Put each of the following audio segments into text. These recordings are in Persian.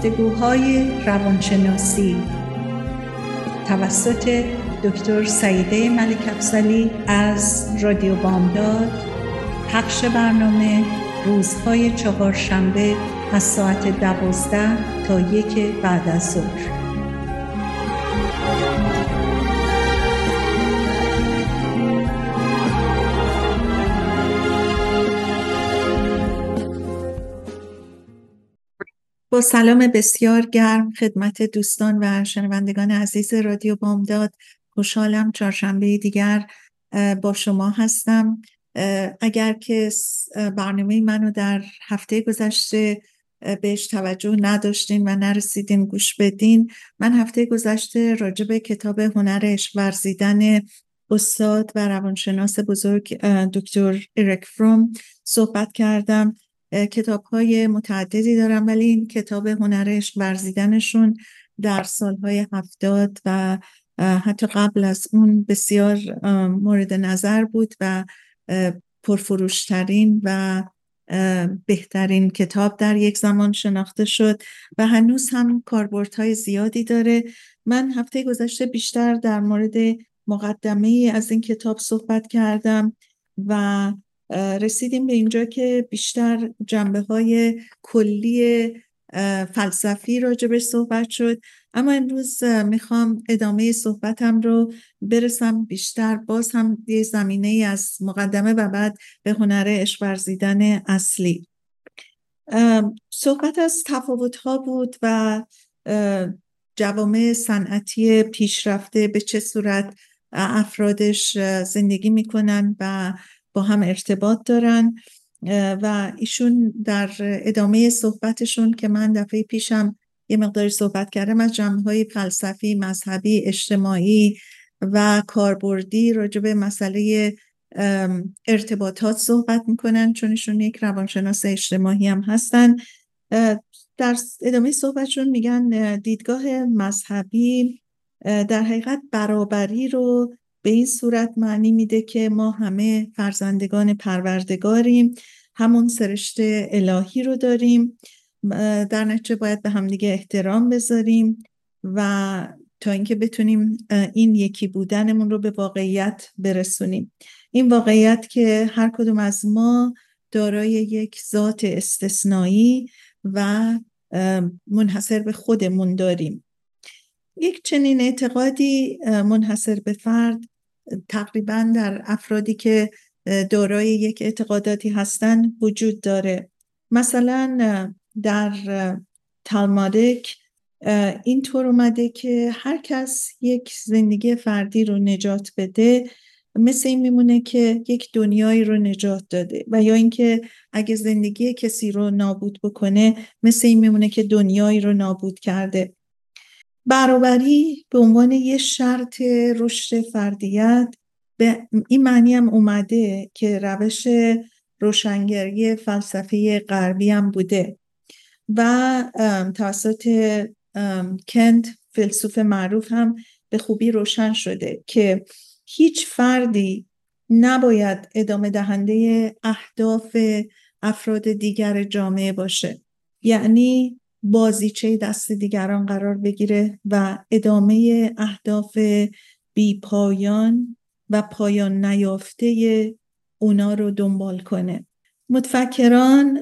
گفتگوهای روانشناسی. توسط دکتر سعیده ملک افزلی از رادیو بامداد پخش برنامه روزهای چهارشنبه از ساعت دوازده تا یک بعد از ظهر. سلام بسیار گرم خدمت دوستان و شنوندگان عزیز رادیو بامداد. خوشحالم چهارشنبه دیگر با شما هستم. اگر که برنامه منو در هفته گذشته بهش توجه نداشتین و نرسیدین گوش بدین من هفته گذشته راجب کتاب هنر ورزیدن استاد و روانشناس بزرگ دکتر ایرک فروم صحبت کردم. کتاب های متعددی دارم ولی این کتاب هنرش ورزیدنشون در سالهای هفتاد و حتی قبل از اون بسیار مورد نظر بود و پرفروشترین و بهترین کتاب در یک زمان شناخته شد و هنوز هم کاربردهای زیادی داره. من هفته گذشته بیشتر در مورد مقدمه از این کتاب صحبت کردم و رسیدیم به اینجا که بیشتر جنبه های کلی فلسفی راجبش صحبت شد. اما امروز می‌خوام ادامه صحبتم رو برسم. بیشتر باز هم یه زمینه از مقدمه و بعد به هنر اشورزیدن اصلی. صحبت از تفاوت ها بود و جوامع صنعتی پیشرفته به چه صورت افرادش زندگی می‌کنن و با هم ارتباط دارن و ایشون در ادامه صحبتشون که من دفعه پیشم یه مقداری صحبت کردم از جمعه های فلسفی، مذهبی، اجتماعی و کاربردی راجع به مسئله ارتباطات صحبت می‌کنن چون ایشون یک روانشناس اجتماعی هم هستن. در ادامه صحبتشون میگن دیدگاه مذهبی در حقیقت برابری رو به این صورت معنی میده که ما همه فرزندگان پروردگاریم. همون سرشت الهی رو داریم. در نتیجه باید به همدیگه احترام بذاریم و تا اینکه بتونیم این یکی بودنمون رو به واقعیت برسونیم. این واقعیت که هر کدوم از ما دارای یک ذات استثنایی و منحصر به خودمون داریم. یک چنین اعتقادی منحصر به فرد تقریبا در افرادی که دارای یک اعتقاداتی هستند وجود داره. مثلا در تالمادک اینطور اومده که هر کس یک زندگی فردی رو نجات بده مثل این میمونه که یک دنیایی رو نجات داده. و یا اینکه اگه زندگی کسی رو نابود بکنه مثل این میمونه که دنیایی رو نابود کرده. برابری به عنوان یه شرط رشد فردیت به این معنی هم اومده که روش روشنگری فلسفه غربی هم بوده و توسط کنت فیلسوف معروف هم به خوبی روشن شده که هیچ فردی نباید ادامه دهنده اهداف افراد دیگر جامعه باشه. یعنی بازیچه دست دیگران قرار بگیره و ادامه اهداف بی پایان و پایان نیافته اونا رو دنبال کنه. متفکران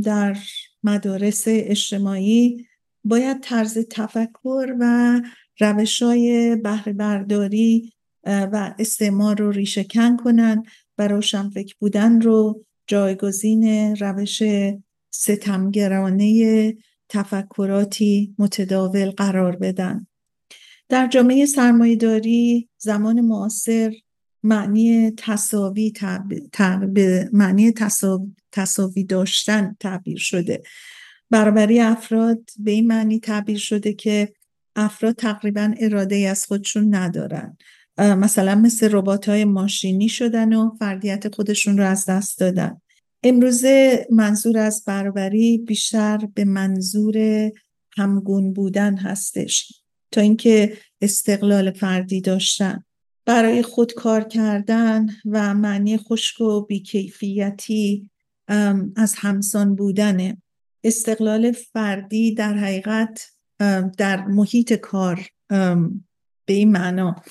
در مدارس اجتماعی باید طرز تفکر و روش های بهره برداری و استعمار رو ریشه کن کنن و روشنفکر بودن رو جایگزین روش ستمگرانه تفکراتی متداول قرار بدن. در جامعه سرمایهداری زمان معاصر معنی تصاوی معنی تصاوی داشتن تعبیر شده. برابری افراد به این معنی تعبیر شده که افراد تقریبا اراده از خودشون ندارن. مثلا مثل ربات های ماشینی شدن و فردیت خودشون رو از دست دادن. امروزه منظور از برابری بیشتر به منظور همگون بودن هستش. تا اینکه استقلال فردی داشتن. برای خود کار کردن و معنی خشک و بیکیفیتی از همسان بودنه استقلال فردی در حقیقت در محیط کار به این معنا.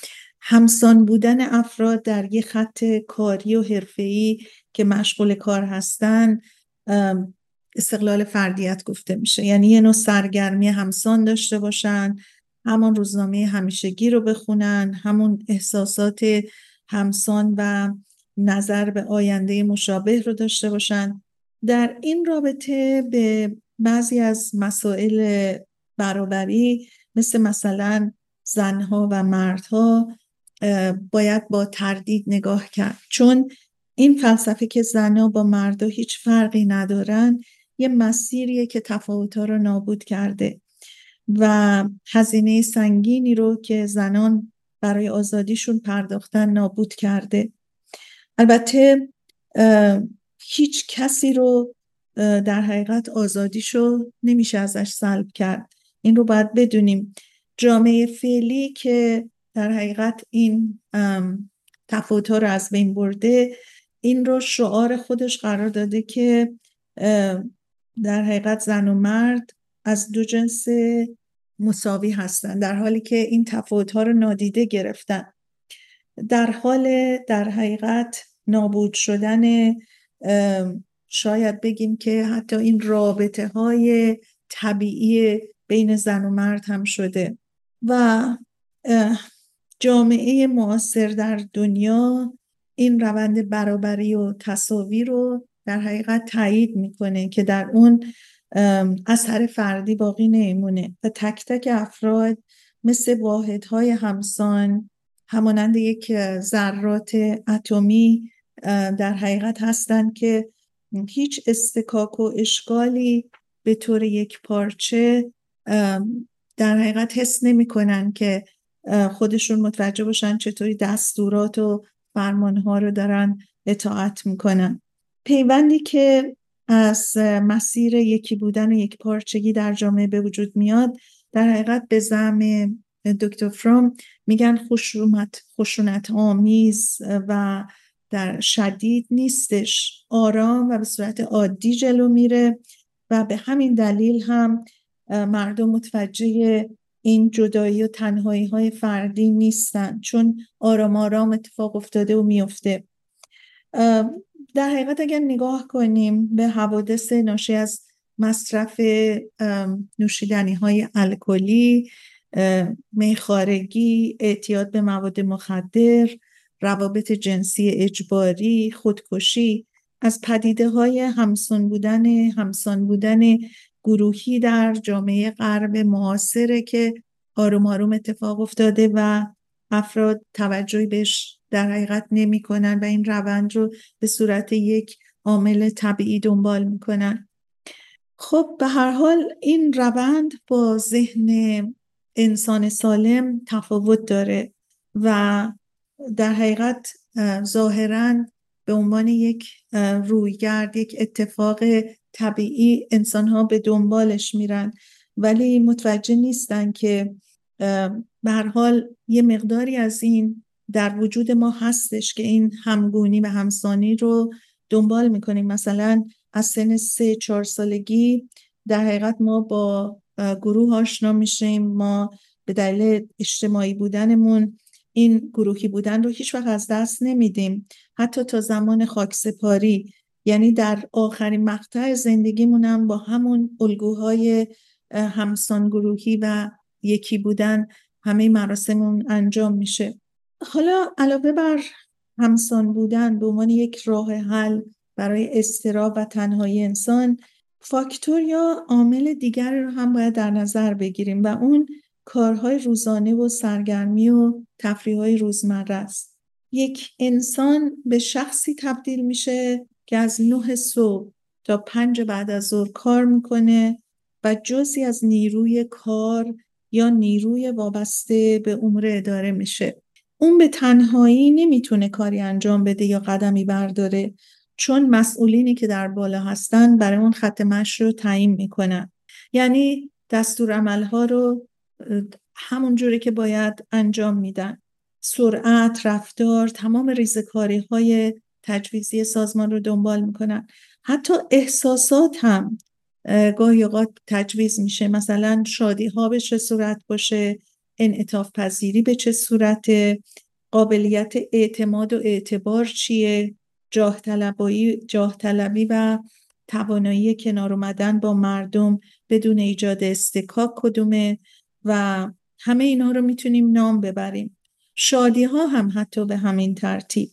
همسان بودن افراد در یک خط کاری و حرفه‌ای که مشغول کار هستن استقلال فردیت گفته میشه. یعنی یه نوع سرگرمی همسان داشته باشن همون روزنامه همیشگی رو بخونن همون احساسات همسان و نظر به آینده مشابه رو داشته باشن. در این رابطه به بعضی از مسائل برابری مثل مثلا زنها و مردها باید با تردید نگاه کرد. چون این فلسفه که زنها با مردا هیچ فرقی ندارن یه مسیریه که تفاوتها رو نابود کرده و هزینه سنگینی رو که زنان برای آزادیشون پرداختن نابود کرده. البته هیچ کسی رو در حقیقت آزادیشو نمیشه ازش سلب کرد. این رو باید بدونیم. جامعه فعلی که در حقیقت این تفاوت رو از بین برده این رو شعار خودش قرار داده که در حقیقت زن و مرد از دو جنس مساوی هستن در حالی که این تفاوت ها رو نادیده گرفتن. در حال در حقیقت نابود شدن شاید بگیم که حتی این رابطه های طبیعی بین زن و مرد هم شده. و جامعه معاصر در دنیا این روند برابری و تصاوی رو در حقیقت تایید می‌کنه که در اون اثر فردی باقی نمیمونه و تک تک افراد مثل واحدهای همسان همانند یک ذرات اتمی در حقیقت هستند که هیچ استکاک و اشکالی به طور یک پارچه در حقیقت حس نمی‌کنن که خودشون متوجه باشن چطوری دستورات و فرمانها رو دارن اطاعت می‌کنن. پیوندی که از مسیر یکی بودن و یک پارچگی در جامعه به وجود میاد در حقیقت به زم دکتر فروم میگن خشونت خشونت آمیز و در شدید نیستش. آرام و به صورت عادی جلو میره و به همین دلیل هم مردم متوجه این جدایی و تنهایی های فردی نیستن چون آرام آرام اتفاق افتاده و میفته در حقیقت اگر نگاه کنیم به حوادث ناشی از مصرف نوشیدنی های الکلی میخارگی اعتیاد به مواد مخدر روابط جنسی اجباری خودکشی از پدیده های همسان بودن همسان بودن گروهی در جامعه غرب معاصره که آروم آروم اتفاق افتاده و افراد توجهی بهش در حقیقت نمی‌کنن و این روند رو به صورت یک عامل طبیعی دنبال می‌کنن. خب به هر حال این روند با ذهن انسان سالم تفاوت داره و در حقیقت ظاهرا به عنوان یک رویگرد یک اتفاق طبیعی انسان ها به دنبالش میرن. ولی متوجه نیستن که به حال یه مقداری از این در وجود ما هستش که این همگونی و همسانی رو دنبال می‌کنیم. مثلا از سن سه چهار سالگی در حقیقت ما با گروه آشنا میشیم. ما به دلیل اجتماعی بودنمون این گروهی بودن رو هیچ وقت از دست نمیدیم. حتی تا زمان خاکسپاری. یعنی در آخرین مقطع زندگیمونم با همون الگوهای همسان گروهی و یکی بودن همه مراسمون انجام میشه. حالا علاوه بر همسان بودن به عنوان یک راه حل برای استراب و تنهایی انسان فاکتور یا عامل دیگر رو هم باید در نظر بگیریم و اون کارهای روزانه و سرگرمی و تفریح های روزمره است. یک انسان به شخصی تبدیل میشه که از نه صبح تا پنج بعد از ظهر کار می‌کنه و جزی از نیروی کار یا نیروی وابسته به امور اداره میشه. اون به تنهایی نمی‌تونه کاری انجام بده یا قدمی برداره چون مسئولینی که در بالا هستن برای اون خط مش رو تعیین می‌کنن. یعنی دستور عملها رو همون جوری که باید انجام میدن. سرعت، رفتار، تمام ریزکاری های تجویزی سازمان رو دنبال می‌کنن. حتی احساسات هم گاهی اوقات تجویز میشه. مثلا شادی ها به چه صورت باشه؟ انعطاف پذیری به چه صورت قابلیت اعتماد و اعتبار چیه؟ جاه, جاه طلبی و توانایی کنار اومدن با مردم بدون ایجاد استکاک کدومه؟ و همه اینا رو می‌تونیم نام ببریم. شادی ها هم حتی به همین ترتیب.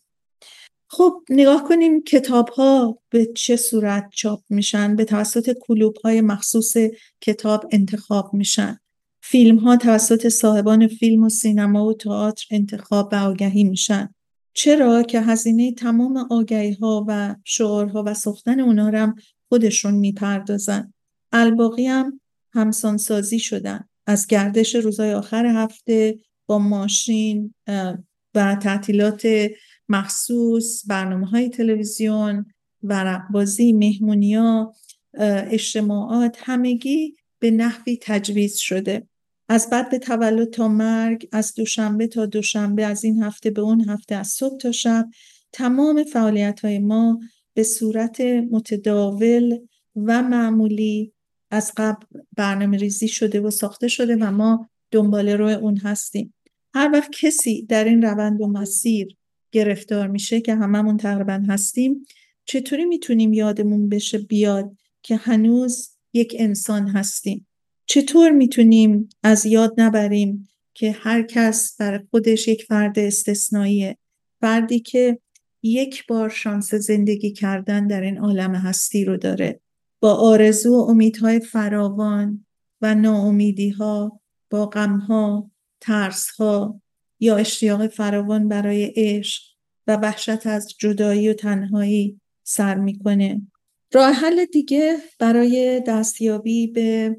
خب نگاه کنیم کتاب ها به چه صورت چاپ میشن؟ به توسط کلوب های مخصوص کتاب انتخاب میشن. فیلم ها توسط صاحبان فیلم و سینما و تئاتر انتخاب و آگهی میشن. چرا که هزینه تمام آگهی ها و شعارها و ساختن اونا هم خودشون می‌پردازن. الباقی هم همسانسازی شدن. از گردش روزهای آخر هفته با ماشین و تعطیلات مخصوص برنامه های تلویزیون ورقبازی مهمونیا اجتماعات همگی به نحوی تجویز شده. از بعد به تولد تا مرگ از دوشنبه تا دوشنبه از این هفته به اون هفته از صبح تا شب تمام فعالیت های ما به صورت متداول و معمولی از قبل برنامه ریزی شده و ساخته شده و ما دنبال روی اون هستیم. هر وقت کسی در این روند و مسیر گرفتار میشه که هممون تقریبا هستیم چطوری می‌تونیم یادمون بشه بیاد که هنوز یک انسان هستیم؟ چطور می‌تونیم از یاد نبریم که هر کس برای خودش یک فرد استثنائیه فردی که یک بار شانس زندگی کردن در این عالم هستی رو داره؟ با آرزو و امیدهای فراوان و ناامیدیها با غمها ترسها یا اشتیاق فراوان برای عشق و وحشت از جدایی و تنهایی سر می‌کنه. راه حل دیگه برای دستیابی به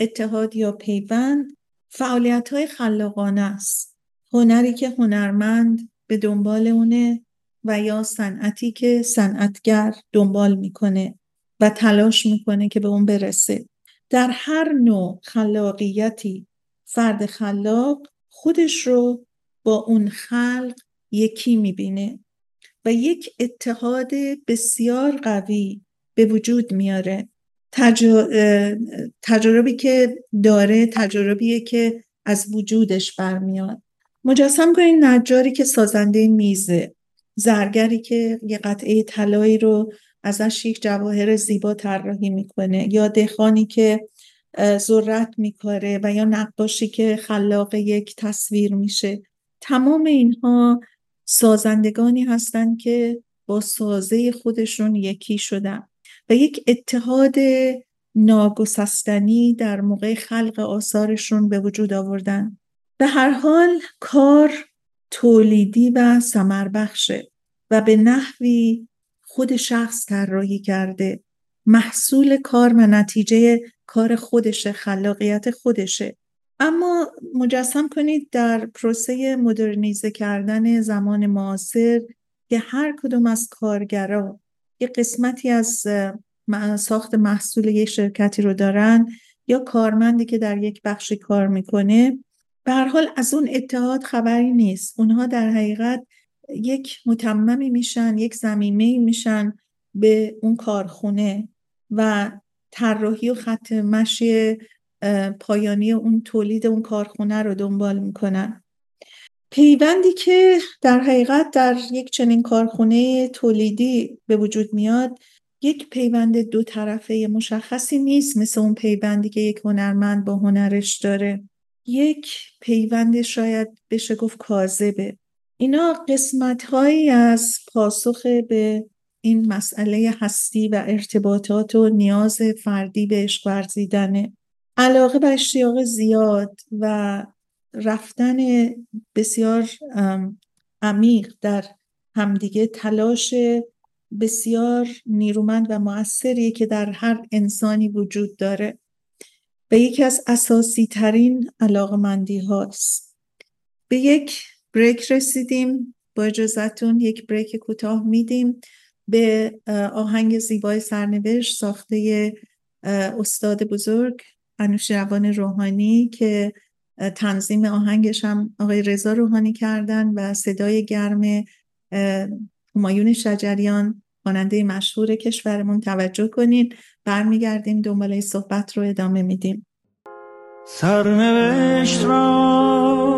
اتحاد یا پیوند فعالیت های خلاقانه است. هنری که هنرمند به دنبال اونه و یا صنعتی که صنعتگر دنبال می‌کنه. و تلاش می‌کنه که به اون برسه. در هر نوع خلاقیتی فرد خلاق خودش رو با اون خلق یکی می‌بینه و یک اتحاد بسیار قوی به وجود میاره. تجربی که داره تجربیه که از وجودش برمیاد. مجسم کنید نجاری که سازنده میزه زرگری که یه قطعه طلایی رو ازش یک جواهر زیبا طراحی می‌کنه یا دهخانی که ذرت میکاره و یا نقاشی که خلاق یک تصویر میشه. تمام اینها سازندگانی هستند که با سازه خودشون یکی شدن و یک اتحاد ناگسستنی در موقع خلق آثارشون به وجود آوردن. به هر حال کار تولیدی و سمربخشه و به نحوی خود شخص طراحی کرده. محصول کار و نتیجه کار خودشه خلاقیت خودشه. اما مجسم کنید در پروسه مدرنیزه کردن زمان معاصر که هر کدوم از کارگرا یه قسمتی از ساخت محصول یک شرکتی رو دارن یا کارمندی که در یک بخشی کار می‌کنه به هر حال از اون اتحاد خبری نیست. اونها در حقیقت یک متممی میشن یک زمینه میشن به اون کارخونه و طراحی و خط مشی پایانی اون تولید اون کارخونه رو دنبال می‌کنن. پیوندی که در حقیقت در یک چنین کارخونه تولیدی به وجود میاد یک پیوند دو طرفه مشخصی نیست مثل اون پیوندی که یک هنرمند با هنرش داره. یک پیوند شاید بشه گفت کاذبه. اینا قسمت هایی از پاسخ به این مسئله هستی و ارتباطات و نیاز فردی به عشق ورزیدنه. علاقه و اشتیاق زیاد و رفتن بسیار عمیق در همدیگه تلاش بسیار نیرومند و موثریه که در هر انسانی وجود داره. و یکی از اساسی ترین علاقمندی هاست. به یک بریک رسیدیم. با اجازتون یک بریک کوتاه میدیم. به آهنگ زیبای سرنوشت ساخته استاد بزرگ انوشیروان روحانی که تنظیم آهنگش هم آقای رضا روحانی کردن و صدای گرم همایون شجریان خواننده مشهور کشورمون توجه کنین. برمیگردیم دنباله صحبت رو ادامه میدیم. سرنوشت را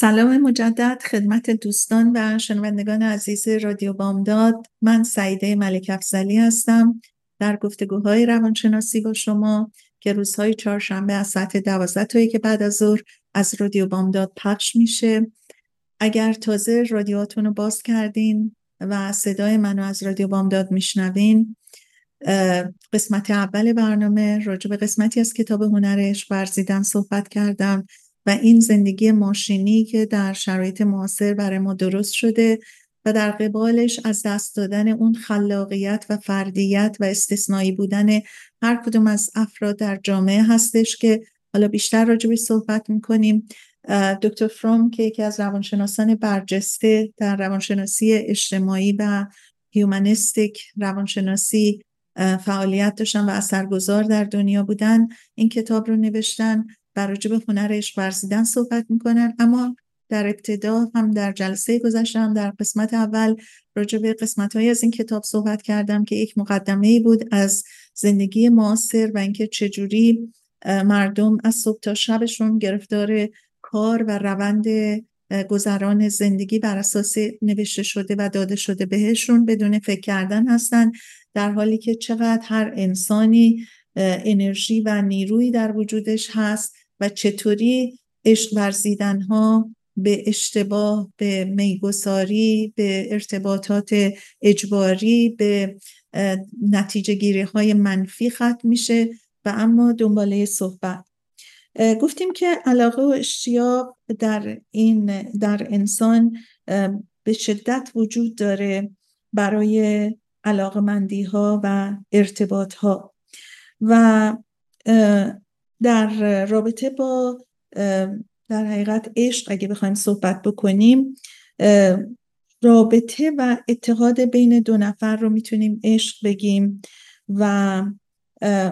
سلام مجدد خدمت دوستان و شنوندگان عزیز رادیو بامداد. من سعیده ملک افزلی هستم. در گفتگوهای روانشناسی با شما که روزهای چهارشنبه از ساعت دوازده تایی که بعد از ظهر از رادیو بامداد پخش میشه. اگر تازه رادیوهاتون رو باز کردین و صدای منو از رادیو بامداد میشنوین قسمت اول برنامه راجع به قسمتی از کتاب هنرش ورزیدن صحبت کردم. و این زندگی ماشینی که در شرایط معاصر برای ما درست شده و در قبالش از دست دادن اون خلاقیت و فردیت و استثنایی بودن هر کدوم از افراد در جامعه هستش که حالا بیشتر راجبش صحبت می‌کنیم. دکتر فروم که یکی از روانشناسان برجسته در روانشناسی اجتماعی و humanistic روانشناسی فعالیت داشتن و اثرگذار در دنیا بودن این کتاب رو نوشتن. و راجع به هنرش ورزیدن صحبت می‌کنن اما در ابتدا هم در جلسه گذشتم در قسمت اول راجع به قسمت های از این کتاب صحبت کردم که یک مقدمه بود از زندگی معاصر و اینکه چجوری مردم از صبح تا شبشون گرفتار کار و روند گذران زندگی بر اساس نوشته شده و داده شده بهشون بدون فکر کردن هستن در حالی که چقدر هر انسانی انرژی و نیروی در وجودش هست و چطوری عشق ورزیدن ها به اشتباه به میگساری به ارتباطات اجباری به نتیجه گیری های منفی ختم میشه. و اما دنباله صحبت. گفتیم که علاقه و اشتیاق در این در انسان به شدت وجود داره برای علاقمندی ها و ارتباط ها و در رابطه با در حقیقت عشق اگه بخوایم صحبت بکنیم رابطه و اتحاد بین دو نفر رو می‌تونیم عشق بگیم و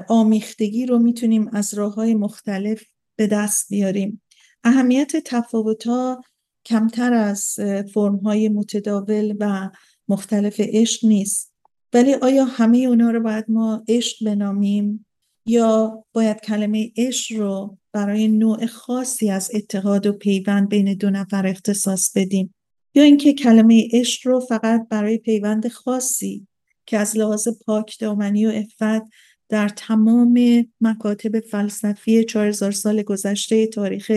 آمیختگی رو می‌تونیم از راه های مختلف به دست بیاریم. اهمیت تفاوت ها کمتر از فرم های متداول و مختلف عشق نیست. ولی آیا همه اونا رو باید ما عشق بنامیم؟ یا باید کلمه عشق رو برای نوع خاصی از اتحاد و پیوند بین دو نفر اختصاص بدیم. یا اینکه کلمه عشق رو فقط برای پیوند خاصی که از لحاظ پاک دامنی و افت در تمام مکاتب فلسفی 4000 سال گذشته تاریخ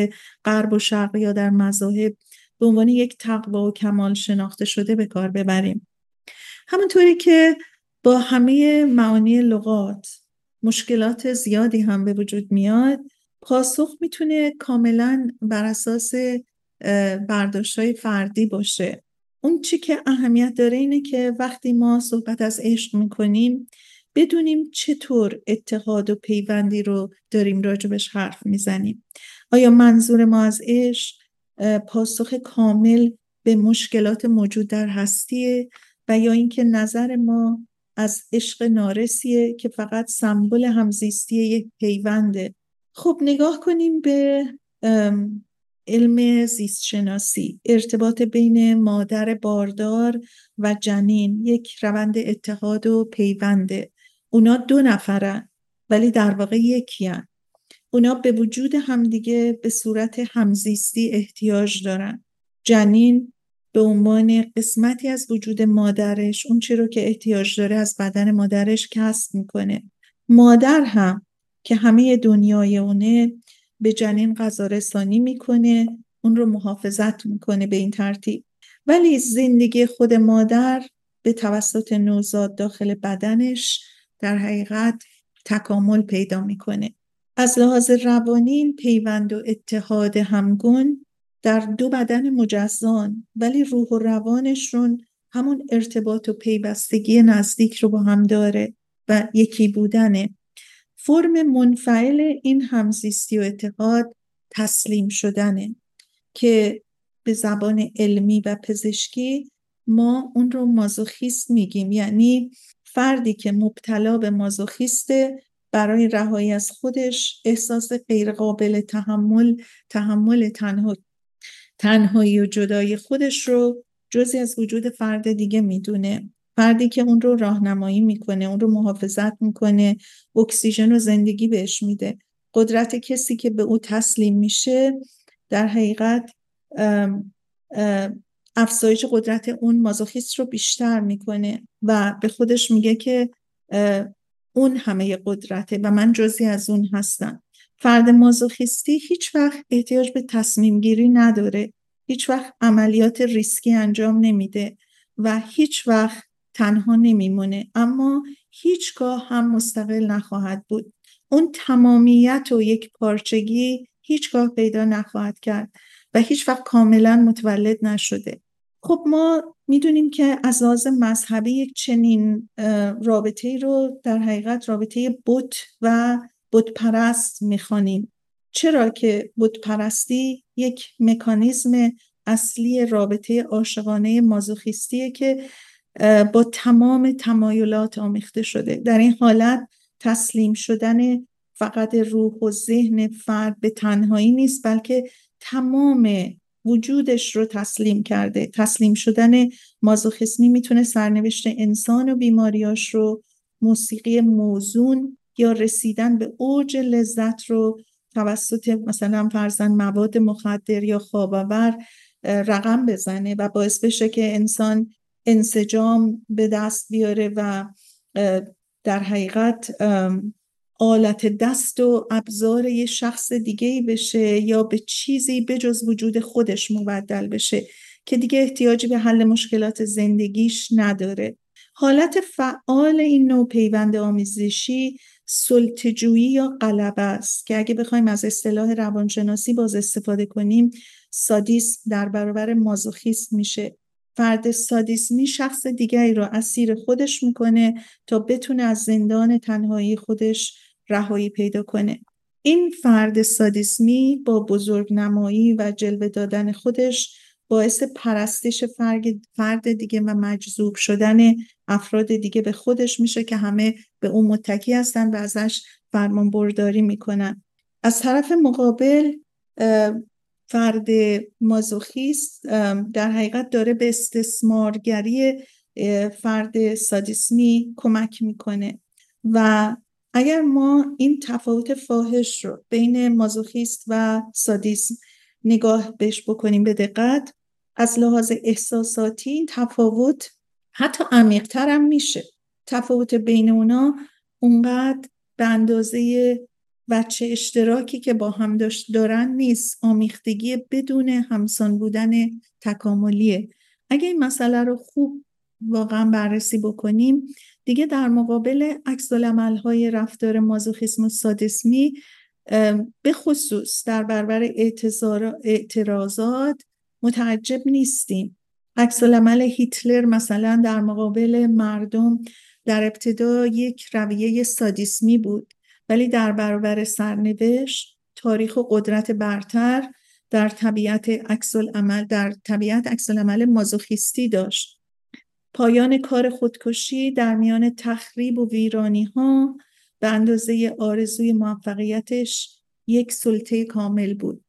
غرب و شرق یا در مذاهب به عنوان یک تقوا و کمال شناخته شده به کار ببریم. همونطوری که با همه معانی لغات مشکلات زیادی هم به وجود میاد. پاسخ می‌تونه کاملا بر اساس برداشت های فردی باشه. اون چی که اهمیت داره اینه که وقتی ما صحبت از عشق می‌کنیم بدونیم چطور اتحاد و پیوندی رو داریم راجبش حرف می‌زنیم. آیا منظور ما از عشق پاسخ کامل به مشکلات موجود در هستیه؟ و یا اینکه نظر ما از عشق نارسیه که فقط سمبل همزیستی یک پیونده. خب نگاه کنیم به علم زیست شناسی ارتباط بین مادر باردار و جنین یک روند اتحاد و پیونده. اونا دو نفرن ولی در واقع یکی هن. اونا به وجود همدیگه به صورت همزیستی احتیاج دارن. جنین به عنوان قسمتی از وجود مادرش اون چی رو که احتیاج داره از بدن مادرش کسب می‌کنه. مادر هم که همه دنیای اونه به جنین غذا رسانی می‌کنه اون رو محافظت می‌کنه به این ترتیب. ولی زندگی خود مادر به توسط نوزاد داخل بدنش در حقیقت تکامل پیدا می‌کنه. از لحاظ روانی پیوند و اتحاد همگون در دو بدن مجزان ولی روح و روانشون همون ارتباط و پیوستگی نزدیک رو با هم داره و یکی بودنه. فرم منفعل این همزیستی و اتحاد تسلیم شدنه که به زبان علمی و پزشکی ما اون رو مازوخیست میگیم. یعنی فردی که مبتلا به مازوخیسته برای رهایی از خودش احساس غیرقابل تحمل تحمل تنها تنهایی و جدای خودش رو جزی از وجود فرد دیگه می‌دونه. فردی که اون رو راهنمایی می‌کنه اون رو محافظت می‌کنه اکسیژن و زندگی بهش میده. قدرت کسی که به او تسلیم میشه در حقیقت افزایش قدرت اون مازوخیست رو بیشتر می‌کنه و به خودش میگه که اون همه قدرته و من جزی از اون هستم. فرد مازوخیستی هیچ وقت احتیاج به تصمیم گیری نداره. هیچ وقت عملیات ریسکی انجام نمیده و هیچ وقت تنها نمیمونه. اما هیچگاه هم مستقل نخواهد بود. اون تمامیت و یک پارچگی هیچگاه پیدا نخواهد کرد و هیچ وقت کاملا متولد نشده. خب ما می‌دونیم که از لحاظ مذهبی یک چنین رابطه رو در حقیقت رابطه بت و بت پرست می‌خوانیم. چرا که بت پرستی یک مکانیزم اصلی رابطه عاشقانه مازوخیستیه که با تمام تمایلات آمیخته شده. در این حالت تسلیم شدن فقط روح و ذهن فرد به تنهایی نیست بلکه تمام وجودش رو تسلیم کرده. تسلیم شدن مازوخیسمی می‌تونه سرنوشت انسان و بیماریاش رو موسیقی موزون یا رسیدن به اوج لذت رو توسط مثلا فرزن مواد مخدر یا خواباور رقم بزنه و باعث بشه که انسان انسجام به دست بیاره و در حقیقت آلت دست و ابزار یه شخص دیگه بشه یا به چیزی بجز وجود خودش مبدل بشه که دیگه احتیاجی به حل مشکلات زندگیش نداره. حالت فعال این نوع پیوند آمیزشی سلطجویی یا غلبه است که اگه بخوایم از اصطلاح روانشناسی باز استفاده کنیم سادیسم در برابر مازوخیسم میشه. فرد سادیسمی شخص دیگری را اسیر خودش می‌کنه تا بتونه از زندان تنهایی خودش رهایی پیدا کنه. این فرد سادیسمی با بزرگ نمایی و جلوه دادن خودش باعث پرستش فرد دیگه و مجذوب شدن افراد دیگه به خودش میشه که همه به اون متکی هستن و ازش فرمان برداری می‌کنن. از طرف مقابل فرد مازوخیست در حقیقت داره به استثمارگری فرد سادیسمی کمک می‌کنه. و اگر ما این تفاوت فاحش رو بین مازوخیست و سادیسم نگاه بهش بکنیم به دقت از لحاظ احساساتی این تفاوت حتی عمیقتر هم میشه. تفاوت بین اونا اونقدر به اندازه وچه اشتراکی که با هم دارن نیست. آمیختگی بدون همسان بودن تکاملیه. اگه این مسئله رو خوب واقعا بررسی بکنیم دیگه در مقابل عکس های رفتار مازوخیسم و سادسمی به خصوص در برابر اعتراضات متعجب نیستیم. عکس هیتلر مثلا در مقابل مردم در ابتدا یک رویه سادیسمی بود ولی در برابر سرنوشت تاریخ و قدرت برتر در طبیعت عکس عمل در طبیعت عکس عمل مازوخیستی داشت. پایان کار خودکشی در میان تخریب و ویرانی ها به اندازه آرزوی موفقیتش یک سلطه کامل بود.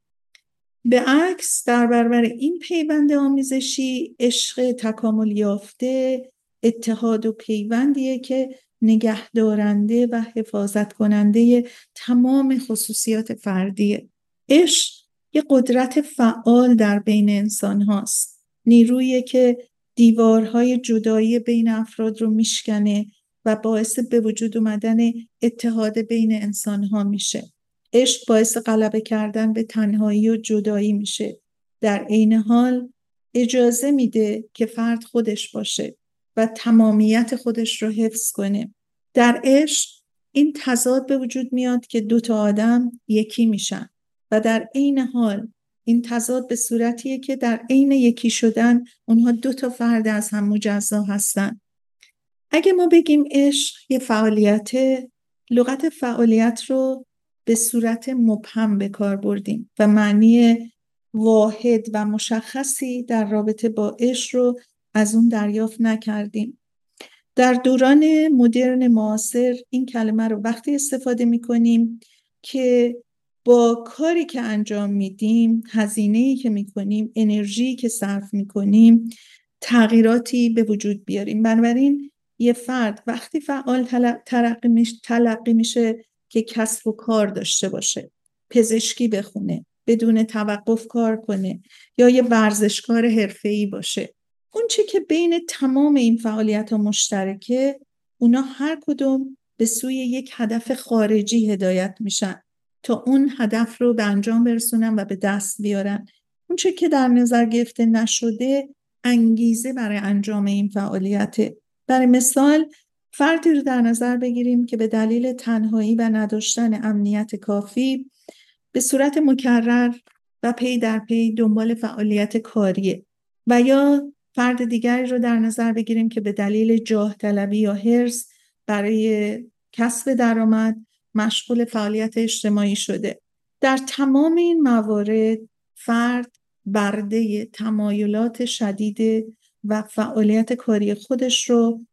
به عکس در برابر این پیوند آمیزشی عشق تکامل یافته اتحاد و پیوندیه که نگهدارنده و حفاظت کننده تمام خصوصیات فردیه. عشق یه قدرت فعال در بین انسان هاست نیرویی که دیوارهای جدایی بین افراد رو میشکنه و باعث به وجود اومدن اتحاد بین انسان ها میشه. عشق باعث غلبه کردن به تنهایی و جدایی میشه. در عین حال اجازه میده که فرد خودش باشه. و تمامیت خودش رو حفظ کنه. در عشق این تضاد به وجود میاد که دو تا آدم یکی میشن و در عین حال این تضاد به صورتیه که در عین یکی شدن اونها دو تا فرد از هم مجزا هستن. اگه ما بگیم عشق یه فعالیت لغت فعالیت رو به صورت مبهم به کار بردیم و معنی واحد و مشخصی در رابطه با عشق رو از اون دریافت نکردیم. در دوران مدرن معاصر این کلمه رو وقتی استفاده می کنیم که با کاری که انجام میدیم هزینه که می‌کنیم انرژی که صرف می‌کنیم تغییراتی به وجود بیاریم. بنابراین یه فرد وقتی فعال تلقی میشه که کسب و کار داشته باشه پزشکی بخونه بدون توقف کار کنه یا یه ورزشکار حرفه‌ای باشه. اون چه که بین تمام این فعالیت ها مشترکه اونا هر کدوم به سوی یک هدف خارجی هدایت میشن تا اون هدف رو به انجام برسونن و به دست بیارن. اون چه که در نظر گرفته نشده انگیزه برای انجام این فعالیت برای مثال فردی رو در نظر بگیریم که به دلیل تنهایی و نداشتن امنیت کافی به صورت مکرر و پی در پی دنبال فعالیت کاریه و یا فرد دیگری رو در نظر بگیریم که به دلیل جاه طلبی یا هرس برای کسب درآمد مشغول فعالیت اجتماعی شده. در تمام این موارد فرد برده تمایلات شدید و فعالیت کاری خودش رو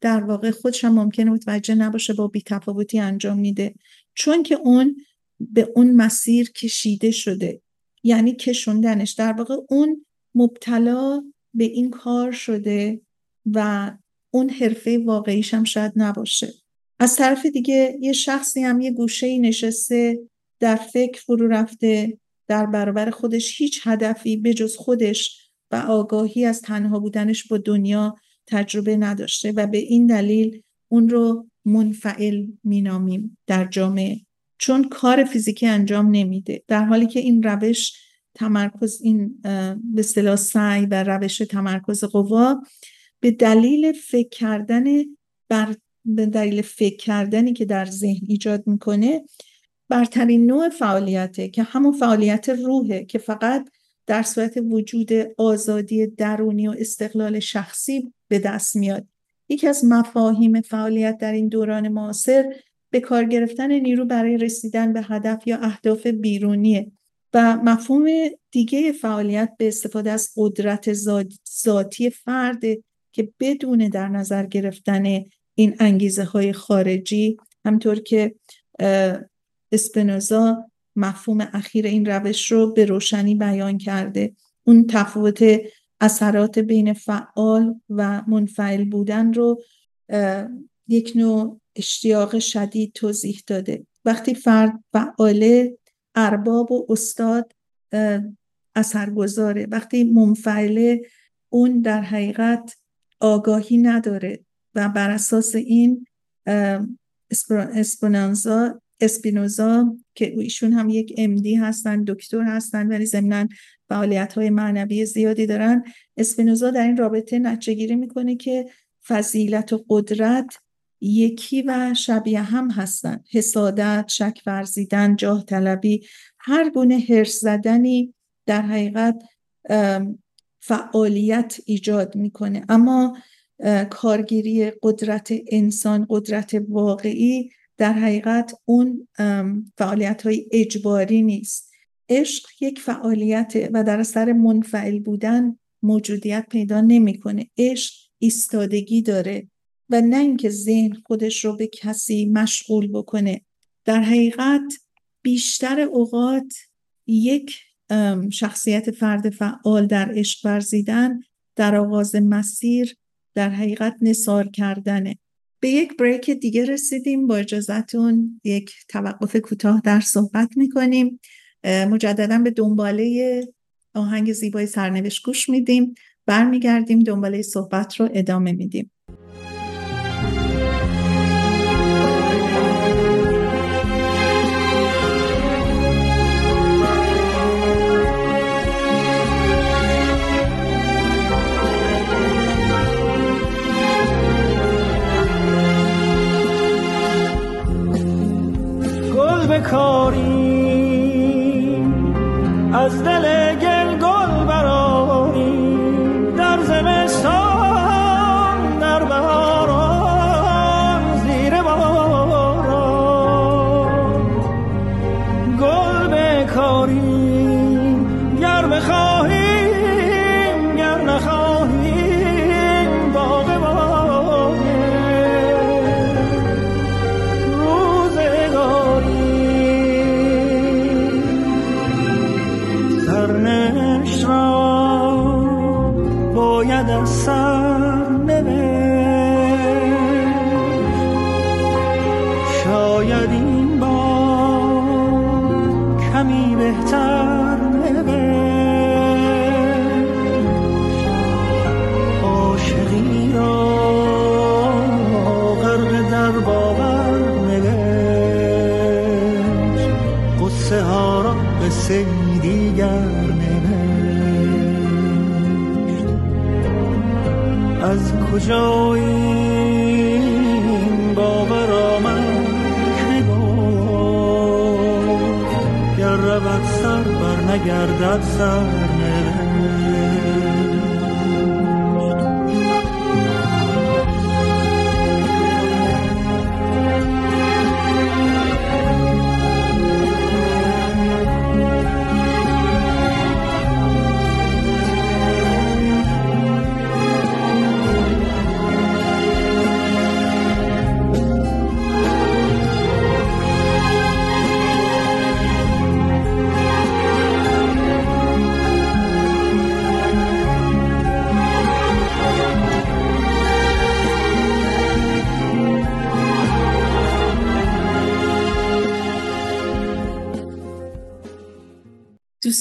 در واقع خودش هم ممکنه متوجه نباشه با بیتفاوتی انجام میده. چون که اون به اون مسیر کشیده شده یعنی کشوندنش. در واقع اون مبتلا به این کار شده و اون حرفه واقعیش هم شاید نباشه. از طرف دیگه یه شخصی هم یه گوشه نشسته در فکر فرو رفته در برابر خودش هیچ هدفی به جز خودش و آگاهی از تنها بودنش با دنیا تجربه نداشته و به این دلیل اون رو منفعل مینامیم در جامعه. چون کار فیزیکی انجام نمیده. در حالی که این روش تمرکز این به اصطلاح سعی و روش تمرکز قوا به دلیل فکر کردن بر به دلیل فکر کردنی که در ذهن ایجاد می‌کنه برترین نوع فعالیته که همون فعالیت روحه که فقط در صورت وجود آزادی درونی و استقلال شخصی به دست میاد. یکی از مفاهیم فعالیت در این دوران معاصر به کار گرفتن نیرو برای رسیدن به هدف یا اهداف بیرونیه. و مفهوم دیگه فعالیت به استفاده از قدرت ذاتی فرد که بدون در نظر گرفتن این انگیزه های خارجی همطور که اسپنوزا مفهوم اخیر این روش رو به روشنی بیان کرده. اون تفاوت اثرات بین فعال و منفعل بودن رو یک نوع اشتیاق شدید توضیح داده. وقتی فرد فعاله ارباب و استاد اثرگذاره. وقتی منفعله اون در حقیقت آگاهی نداره و بر اساس این اسپنانزا اسپینوزا که ایشون هم یک امدی هستن دکتر هستن ولی ضمنا فعالیت های معنوی زیادی دارن. اسپینوزا در این رابطه نتیجه می‌کنه که فضیلت و قدرت یکی و شبیه هم هستن. حسادت شک ورزیدن جاه طلبی هر گونه هرس زدنی در حقیقت فعالیت ایجاد می‌کنه. اما کارگیری قدرت انسان قدرت واقعی در حقیقت اون فعالیت های اجباری نیست. عشق یک فعالیت و در اثر منفعل بودن موجودیت پیدا نمی‌کنه. عشق ایستادگی داره. و نه اینکه ذهن خودش رو به کسی مشغول بکنه. در حقیقت بیشتر اوقات یک شخصیت فرد فعال در عشق ورزیدن در آغاز مسیر در حقیقت نصار کردنه. به یک بریک دیگه رسیدیم. با اجازتون یک توقف کوتاه در صحبت می‌کنیم. مجددا به دنباله آهنگ زیبای سرنوشت گوش میدیم. برمیگردیم دنباله صحبت رو ادامه میدیم.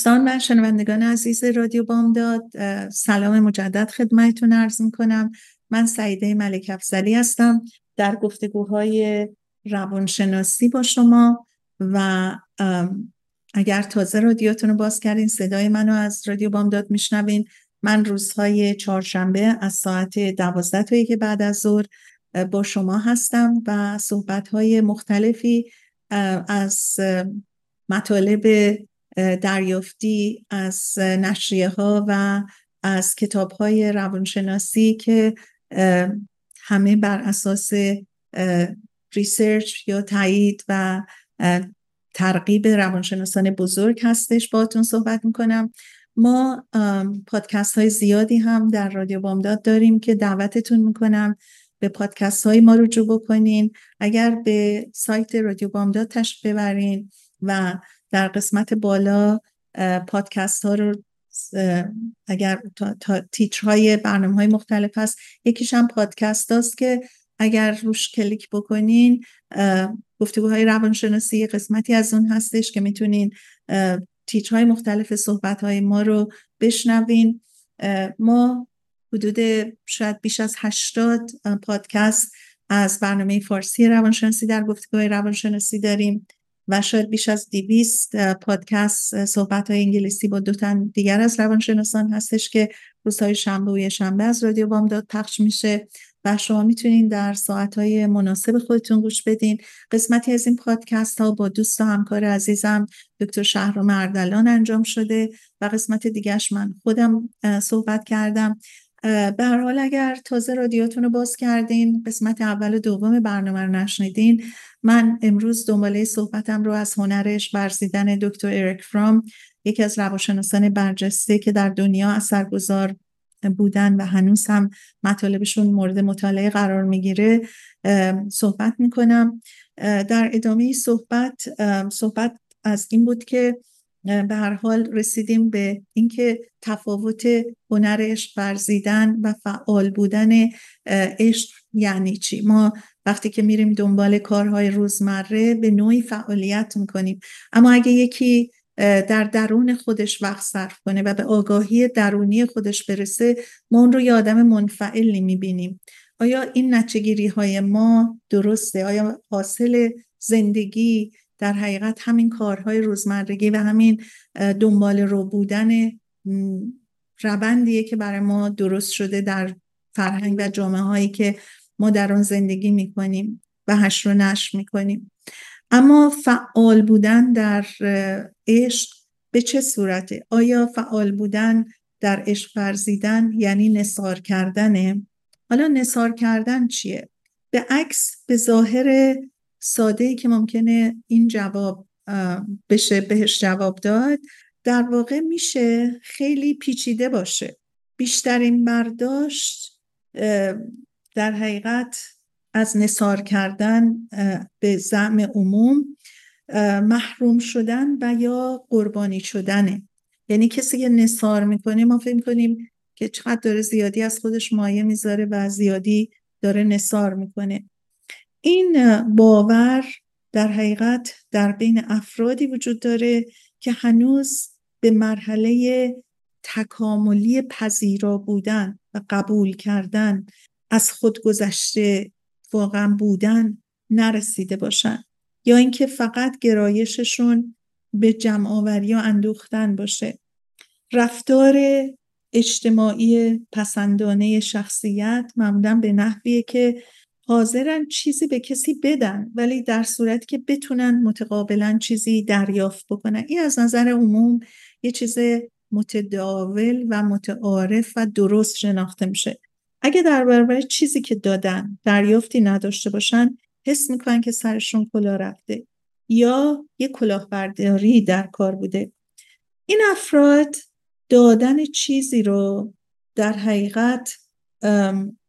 دوستان و شنوندگان عزیز رادیو بامداد اه، سلام مجدد خدمتتون عرض می‌کنم. من سعیده ملک افزلی هستم. در گفتگوهای روانشناسی با شما و اگر تازه رادیوتون رو باز کردین صدای منو از رادیو بامداد میشنوین. من روزهای چهارشنبه از ساعت دوازده تا یک بعد از ظهر با شما هستم و صحبتهای مختلفی اه، از مطالب دریافتی از نشریه ها و از کتاب های روانشناسی که همه بر اساس ریسرچ یا تایید و ترغیب روانشناسان بزرگ هستش باهاتون صحبت می‌کنم. ما پادکست های زیادی هم در رادیو بامداد داریم که دعوتتون می‌کنم به پادکست های ما رجوع بکنین. اگر به سایت رادیو بامداد تشریف ببرین و در قسمت بالا پادکست ها رو اگر تا, تا تیترهای برنامه های مختلف هست یکیش هم پادکست هاست که اگر روش کلیک بکنین گفتگوهای روانشناسی یه قسمتی از اون هستش که می‌تونین تیترهای مختلف صحبت های ما رو بشنوین. ما حدود شاید بیش از 80 اه، پادکست از برنامه فارسی روانشناسی در گفتگوهای روانشناسی داریم. و شاید بیش از 200 پادکست صحبت های انگلیسی با دو تن دیگر از روانشناسان هستش که روزهای شنبه و یه شنبه از رادیو بامداد پخش میشه و شما می‌تونین در ساعت های مناسب خودتون گوش بدین. قسمتی از این پادکست ها با دوست و همکار عزیزم دکتر شهرام اردلان انجام شده و قسمت دیگرش من خودم صحبت کردم. به هر حال اگر تازه رادیوتون رو باز کردین قسمت اول و دوم برنامه رو نشنیدین من امروز دنباله صحبتم رو از هنرش ورزیدن دکتر اریک فرام یکی از روانشناسان برجسته که در دنیا اثرگذار بودن و هنوز هم مطالبشون مورد مطالعه قرار می‌گیره صحبت می‌کنم. در ادامه صحبت صحبت از این بود که به هر حال رسیدیم به اینکه تفاوت هنر عشق ورزیدن و فعال بودن عشق یعنی چی؟ ما وقتی که میریم دنبال کارهای روزمره به نوعی فعالیت می‌کنیم. اما اگه یکی در درون خودش وقت صرف کنه و به آگاهی درونی خودش برسه ما اون رو یه آدم منفعلی می‌بینیم. آیا این نچگیری های ما درسته؟ آیا حاصل زندگی در حقیقت همین کارهای روزمرگی و همین دنبال رو بودن روندیه که برای ما درست شده در فرهنگ و جامعه هایی که ما در آن زندگی می‌کنیم و هش رو نشر می‌کنیم اما فعال بودن در عشق به چه صورته؟ آیا فعال بودن در عشق ورزیدن یعنی نصار کردنه؟ حالا نصار کردن چیه؟ به عکس به ظاهر ساده ای که ممکنه این جواب بشه بهش جواب داد در واقع میشه خیلی پیچیده باشه. بیشترین برداشت در حقیقت از نصار کردن به زعم عموم محروم شدن و یا قربانی شدنه. یعنی کسی که نصار می‌کنه ما فکر می‌کنیم که چقدر داره زیادی از خودش مایه می‌ذاره و زیادی داره نصار می‌کنه. این باور در حقیقت در بین افرادی وجود داره که هنوز به مرحله تکاملی پذیرا بودن و قبول کردن از خود گذشته واقعا بودن نرسیده باشن. یا اینکه فقط گرایششون به جمعآوری و اندوختن باشه. رفتار اجتماعی پسندانه شخصیت معمولا به نحویه که حاضرن چیزی به کسی بدن ولی در صورتی که بتونن متقابلا چیزی دریافت بکنن. این از نظر عموم یه چیز متداول و متعارف و درست شناخته میشه. اگه در برابر چیزی که دادن دریافتی نداشته باشن حس می‌کنن که سرشون کلا رفته یا یه کلاهبرداری در کار بوده. این افراد دادن چیزی رو در حقیقت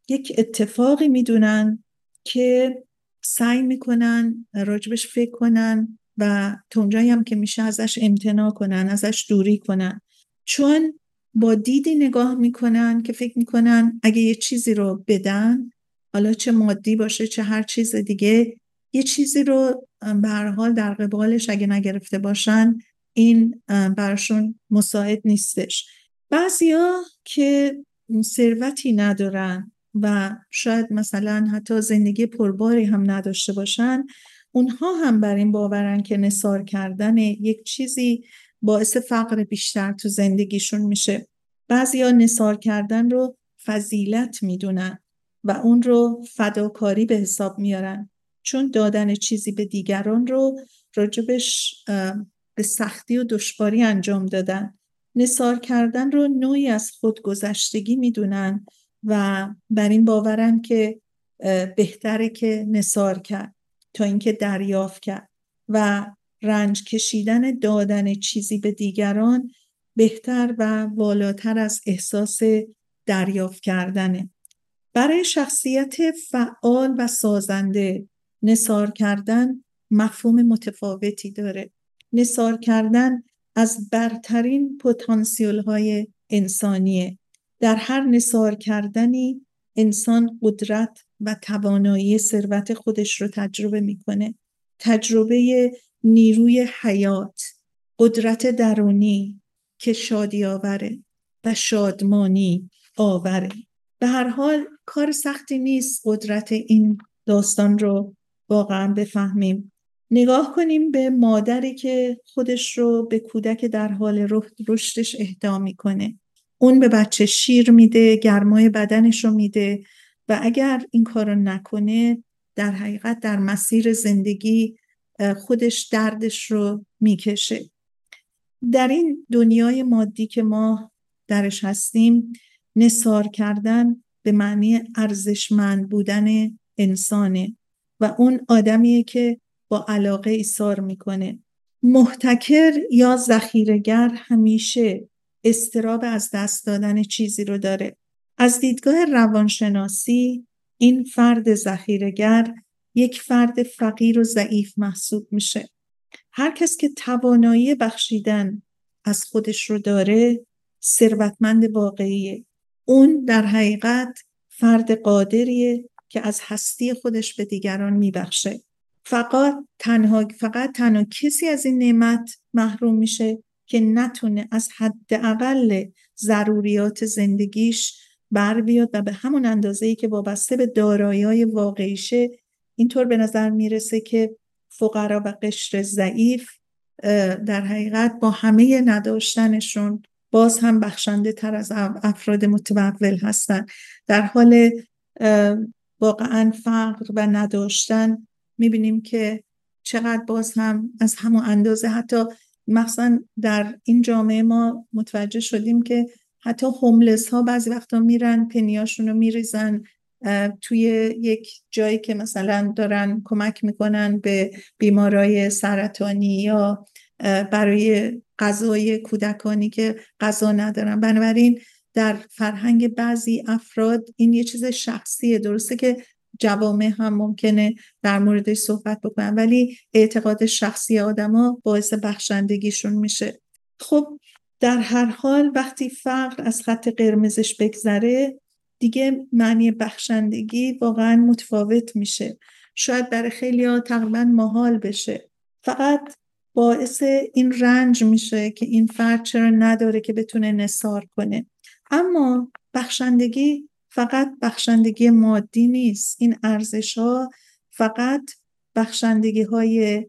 یک اتفاقی می‌دونن که سعی می‌کنن راجبش فکر کنن و تونجایی هم که میشه ازش امتناع کنن ازش دوری کنن. چون با دیدی نگاه می‌کنن که فکر می‌کنن اگه یه چیزی رو بدن حالا چه مادی باشه چه هر چیز دیگه یه چیزی رو به حال در قبالش اگه نگرفته باشن این براشون مساعد نیستش. بعضیا که ثروتی ندارن و شاید مثلا حتی زندگی پرباری هم نداشته باشن اونها هم بر این باورن که نصار کردن یک چیزی باعث فقر بیشتر تو زندگیشون میشه. بعضیا نصار کردن رو فضیلت می‌دونن و اون رو فداکاری به حساب میارن چون دادن چیزی به دیگران رو راجبش به سختی و دشواری انجام دادن. نصار کردن رو نوعی از خودگذشتگی می‌دونن و بر این باورن که بهتره که نصار کرد تا اینکه دریافت کرد و رنج کشیدن دادن چیزی به دیگران بهتر و بالاتر از احساس دریافت کردنه. برای شخصیت فعال و سازنده نصار کردن مفهوم متفاوتی داره. نصار کردن از برترین پتانسیل های انسانیه. در هر نصار کردنی انسان قدرت و توانایی ثروت خودش رو تجربه می‌کنه. تجربه نیروی حیات قدرت درونی که شادی آوره و شادمانی آوره. به هر حال کار سختی نیست قدرت این داستان رو واقعا بفهمیم. نگاه کنیم به مادری که خودش رو به کودک در حال رشدش اهدا می‌کنه. اون به بچه شیر میده گرمای بدنش رو میده و اگر این کار رو نکنه در حقیقت در مسیر زندگی خودش دردش رو می‌کشه. در این دنیای مادی که ما درش هستیم نصار کردن به معنی ارزشمند بودن انسانه و اون آدمیه که با علاقه ایثار می‌کنه. محتکر یا ذخیرگر همیشه استراب از دست دادن چیزی رو داره. از دیدگاه روانشناسی این فرد ذخیرگر یک فرد فقیر و ضعیف محسوب میشه. هر کس که توانایی بخشیدن از خودش رو داره ثروتمند واقعیه. اون در حقیقت فرد قادریه که از هستی خودش به دیگران میبخشه. فقط تنها فقط تنها کسی از این نعمت محروم میشه که نتونه از حداقل ضروریات زندگیش بر بیاد و به همون اندازه ای که وابسته به دارایی واقعیشه اینطور به نظر می‌رسه که فقرا و قشر ضعیف در حقیقت با همه نداشتنشون باز هم بخشنده تر از افراد متمول هستن. در حال واقعا فقر و نداشتن می‌بینیم که چقدر باز هم از همون اندازه حتی مثلا در این جامعه ما متوجه شدیم که حتی هوملس ها بعضی وقتا میرن پنیاشون رو میریزن توی یک جایی که مثلا دارن کمک می‌کنن به بیمارای سرطانی یا برای غذای کودکانی که غذا ندارن. بنابراین در فرهنگ بعضی افراد این یه چیز شخصیه. درسته که جوامع هم ممکنه در موردش صحبت بکنن ولی اعتقاد شخصی آدما باعث بخشندگیشون میشه. خب در هر حال وقتی فقر از خط قرمزش بگذره دیگه معنی بخشندگی واقعا متفاوت میشه. شاید برای خیلی ها تقریبا محال بشه. فقط باعث این رنج میشه که این فرد چرا نداره که بتونه نصار کنه. اما بخشندگی فقط بخشندگی مادی نیست. این ارزش ها فقط بخشندگی های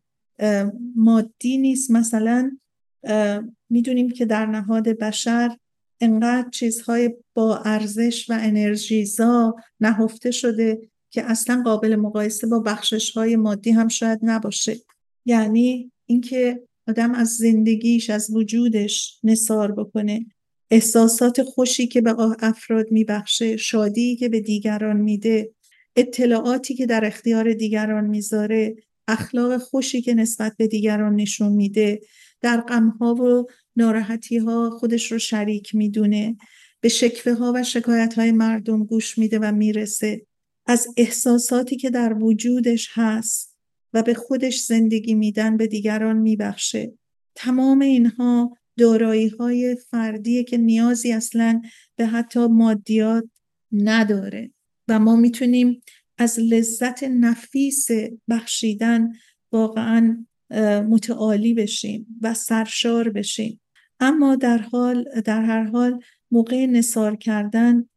مادی نیست. مثلا می‌دونیم که در نهاد بشر انقدر چیزهای با ارزش و انرژیزا نهفته شده که اصلا قابل مقایسه با بخشش های مادی هم شاید نباشه. یعنی اینکه آدم از زندگیش از وجودش نصار بکنه. احساسات خوشی که به افراد میبخشه شادی که به دیگران میده اطلاعاتی که در اختیار دیگران می‌ذاره اخلاق خوشی که نسبت به دیگران نشون میده در غمها و ناراحتی ها خودش رو شریک می‌دونه به شکوه ها و شکایت های مردم گوش میده و می‌رسه. از احساساتی که در وجودش هست و به خودش زندگی میدن به دیگران میبخشه. تمام اینها دارایی های فردیه که نیازی اصلا به حتی مادیات نداره. و ما می‌تونیم از لذت نفیس بخشیدن واقعا متعالی بشیم و سرشار بشیم. اما در حال در هر حال موقع نصار کردن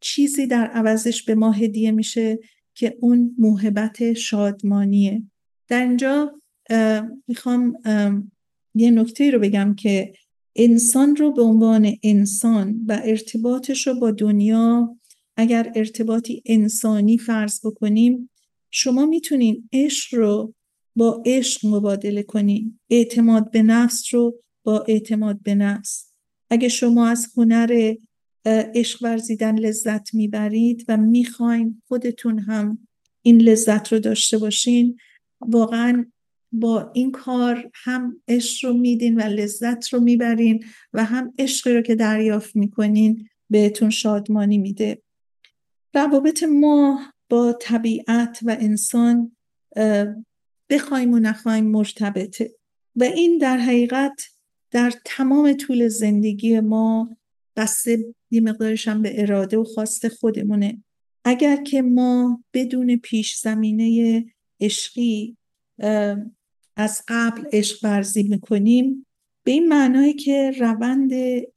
چیزی در عوضش به ما هدیه میشه که اون موهبت شادمانیه. در اینجا می‌خوام یه نکته رو بگم که انسان رو به عنوان انسان و ارتباطش رو با دنیا اگر ارتباطی انسانی فرض بکنیم شما می‌تونین عشق رو با عشق مبادله کنین. اعتماد به نفس رو با اعتماد به نفس. اگه شما از هنر عشق ورزیدن لذت می‌برید و می‌خواین خودتون هم این لذت رو داشته باشین واقعا با این کار هم عشق رو میدین و لذت رو می‌برین و هم عشقی رو که دریافت می‌کنین بهتون شادمانی میده. روابط ما با طبیعت و انسان بخوایم و نخوایم مرتبطه و این در حقیقت در تمام طول زندگی ما بسته یه مقدارش هم به اراده و خواست خودمونه. اگر که ما بدون پیش زمینه عشقی از قبل عشق ورزی می‌کنیم. به این معنایی که روند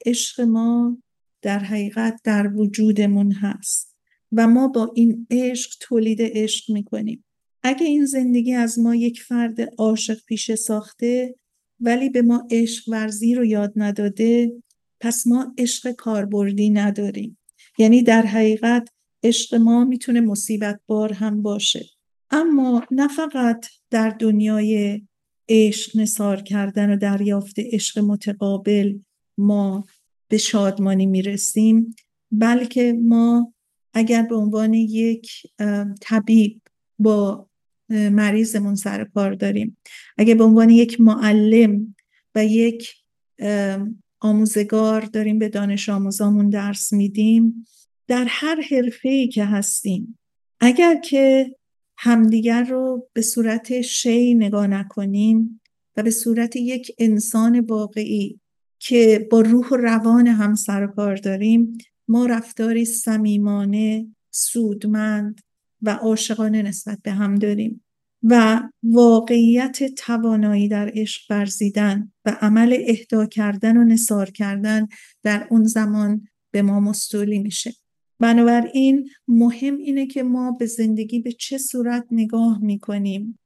عشق ما در حقیقت در وجودمون هست و ما با این عشق تولید عشق می‌کنیم. اگه این زندگی از ما یک فرد عاشق پیشه ساخته ولی به ما عشق ورزی رو یاد نداده پس ما عشق کاربردی نداریم. یعنی در حقیقت عشق ما می‌تونه مصیبت بار هم باشه. اما نه فقط در دنیای عشق نصار کردن و دریافت عشق متقابل ما به شادمانی می‌رسیم بلکه ما اگر به عنوان یک طبیب با مریضمون سر کار داریم اگر به عنوان یک معلم و یک آموزگار داریم به دانش آموزامون درس میدیم در هر حرفه ای که هستیم اگر که همدیگر رو به صورت شی نگاه نکنیم و به صورت یک انسان واقعی که با روح و روان هم کار داریم ما رفتاری صمیمانه سودمند و عاشقانه نسبت به هم داریم و واقعیت توانایی در عشق ورزیدن و عمل اهدا کردن و نصار کردن در اون زمان به ما مستولی میشه. بنابراین مهم اینه که ما به زندگی به چه صورت نگاه می‌کنیم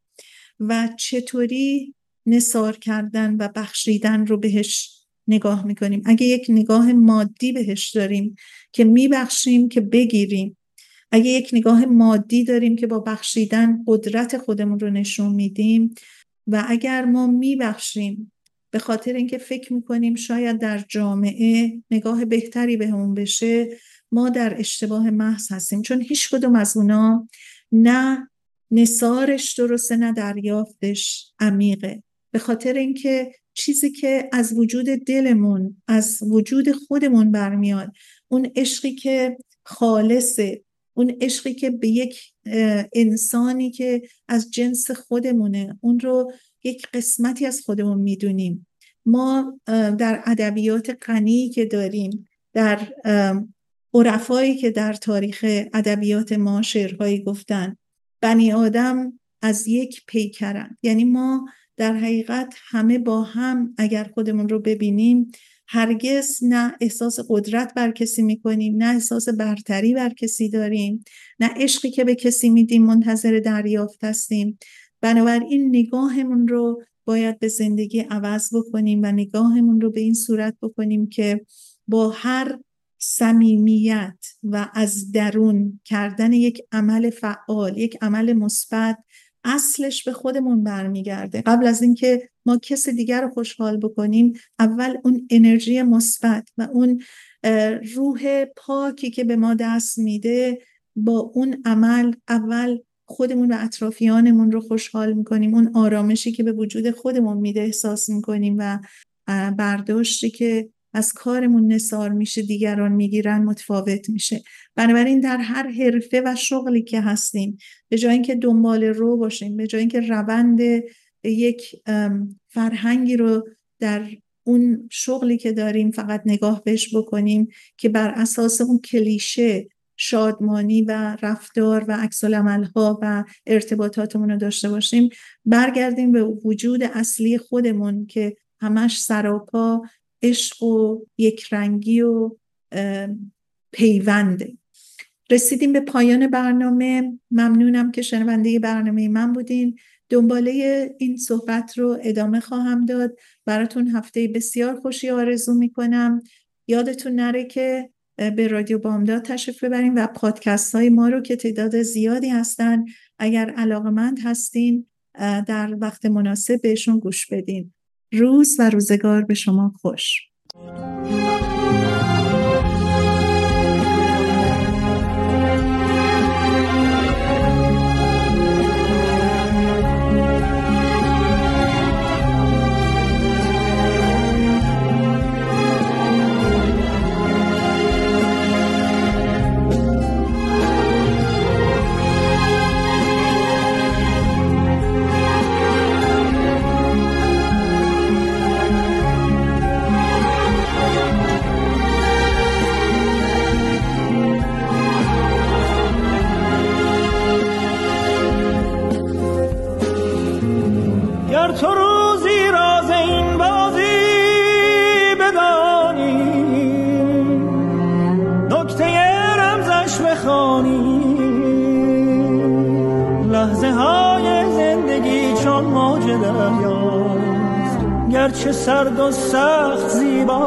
و چطوری نصار کردن و بخشیدن رو بهش نگاه می‌کنیم. اگه یک نگاه مادی بهش داریم که میبخشیم که بگیریم اگه یک نگاه مادی داریم که با بخشیدن قدرت خودمون رو نشون میدیم و اگر ما میبخشیم به خاطر اینکه فکر می‌کنیم شاید در جامعه نگاه بهتری به بشه ما در اشتباه محض هستیم چون هیچ کدوم از اونا نه نصارش درسته نه دریافتش عمیقه. به خاطر اینکه چیزی که از وجود دلمون از وجود خودمون برمیاد اون عشقی که خالصه اون عشقی که به یک انسانی که از جنس خودمونه اون رو یک قسمتی از خودمون می‌دونیم. ما در ادبیات غنی که داریم در عرفایی که در تاریخ ادبیات ما شعرهایی گفتن بنی آدم از یک پیکرن. یعنی ما در حقیقت همه با هم اگر خودمون رو ببینیم هرگز نه احساس قدرت بر کسی می‌کنیم نه احساس برتری بر کسی داریم نه عشقی که به کسی میدیم منتظر دریافت هستیم. بنابراین نگاهمون رو باید به زندگی عوض بکنیم و نگاهمون رو به این صورت بکنیم که با هر صمیمیت و از درون کردن یک عمل فعال یک عمل مثبت اصلش به خودمون برمیگرده. قبل از اینکه ما کس دیگر رو خوشحال بکنیم اول اون انرژی مثبت و اون روح پاکی که به ما دست میده با اون عمل اول خودمون و اطرافیانمون رو خوشحال می‌کنیم. اون آرامشی که به وجود خودمون میده احساس می‌کنیم و برداشتی که از کارمون نصار میشه دیگران می‌گیرن متفاوت میشه. بنابراین در هر حرفه و شغلی که هستیم به جای اینکه دنبال رو باشیم به جای اینکه روند یک فرهنگی رو در اون شغلی که داریم فقط نگاه بهش بکنیم که بر اساس اون کلیشه شادمانی و رفتار و عکس ها و ارتباطاتمون رو داشته باشیم برگردیم به وجود اصلی خودمون که همش سراپا عشق و یکرنگی و پیونده رسیدیم به پایان برنامه. ممنونم که شنونده برنامه من بودین. دنباله این صحبت رو ادامه خواهم داد. براتون هفته بسیار خوشی آرزو می‌کنم. یادتون نره که به رادیو بامداد تشریف ببریم و پادکست های ما رو که تعداد زیادی هستن اگر علاقمند هستین در وقت مناسب بهشون گوش بدین. روز و روزگار به شما خوش. گرچه سرد و سخت زیباست.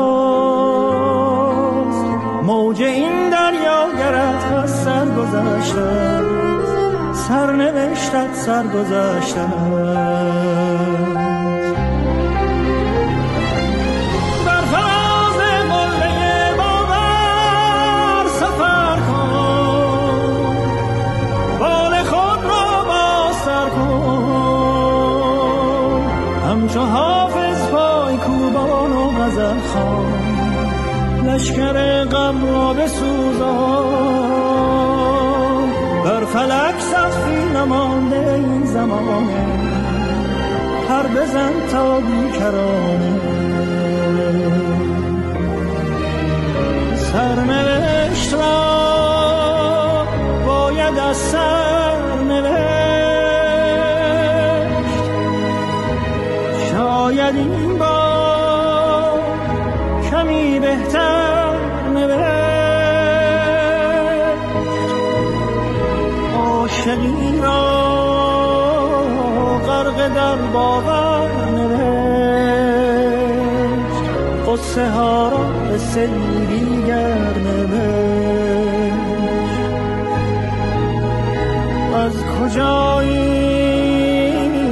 موج این دریا گرد از سر گذشته سرنوشتت سر گذشته هر بزن تا بیکرانه باور نوشت. قصه ها را به سیری گر از کجا این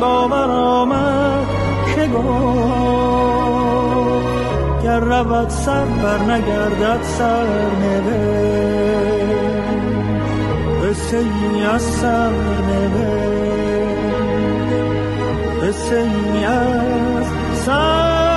باور آمد که گفت گر رود سر بر نگردد سر نوشت. به از سر نوشت. از سر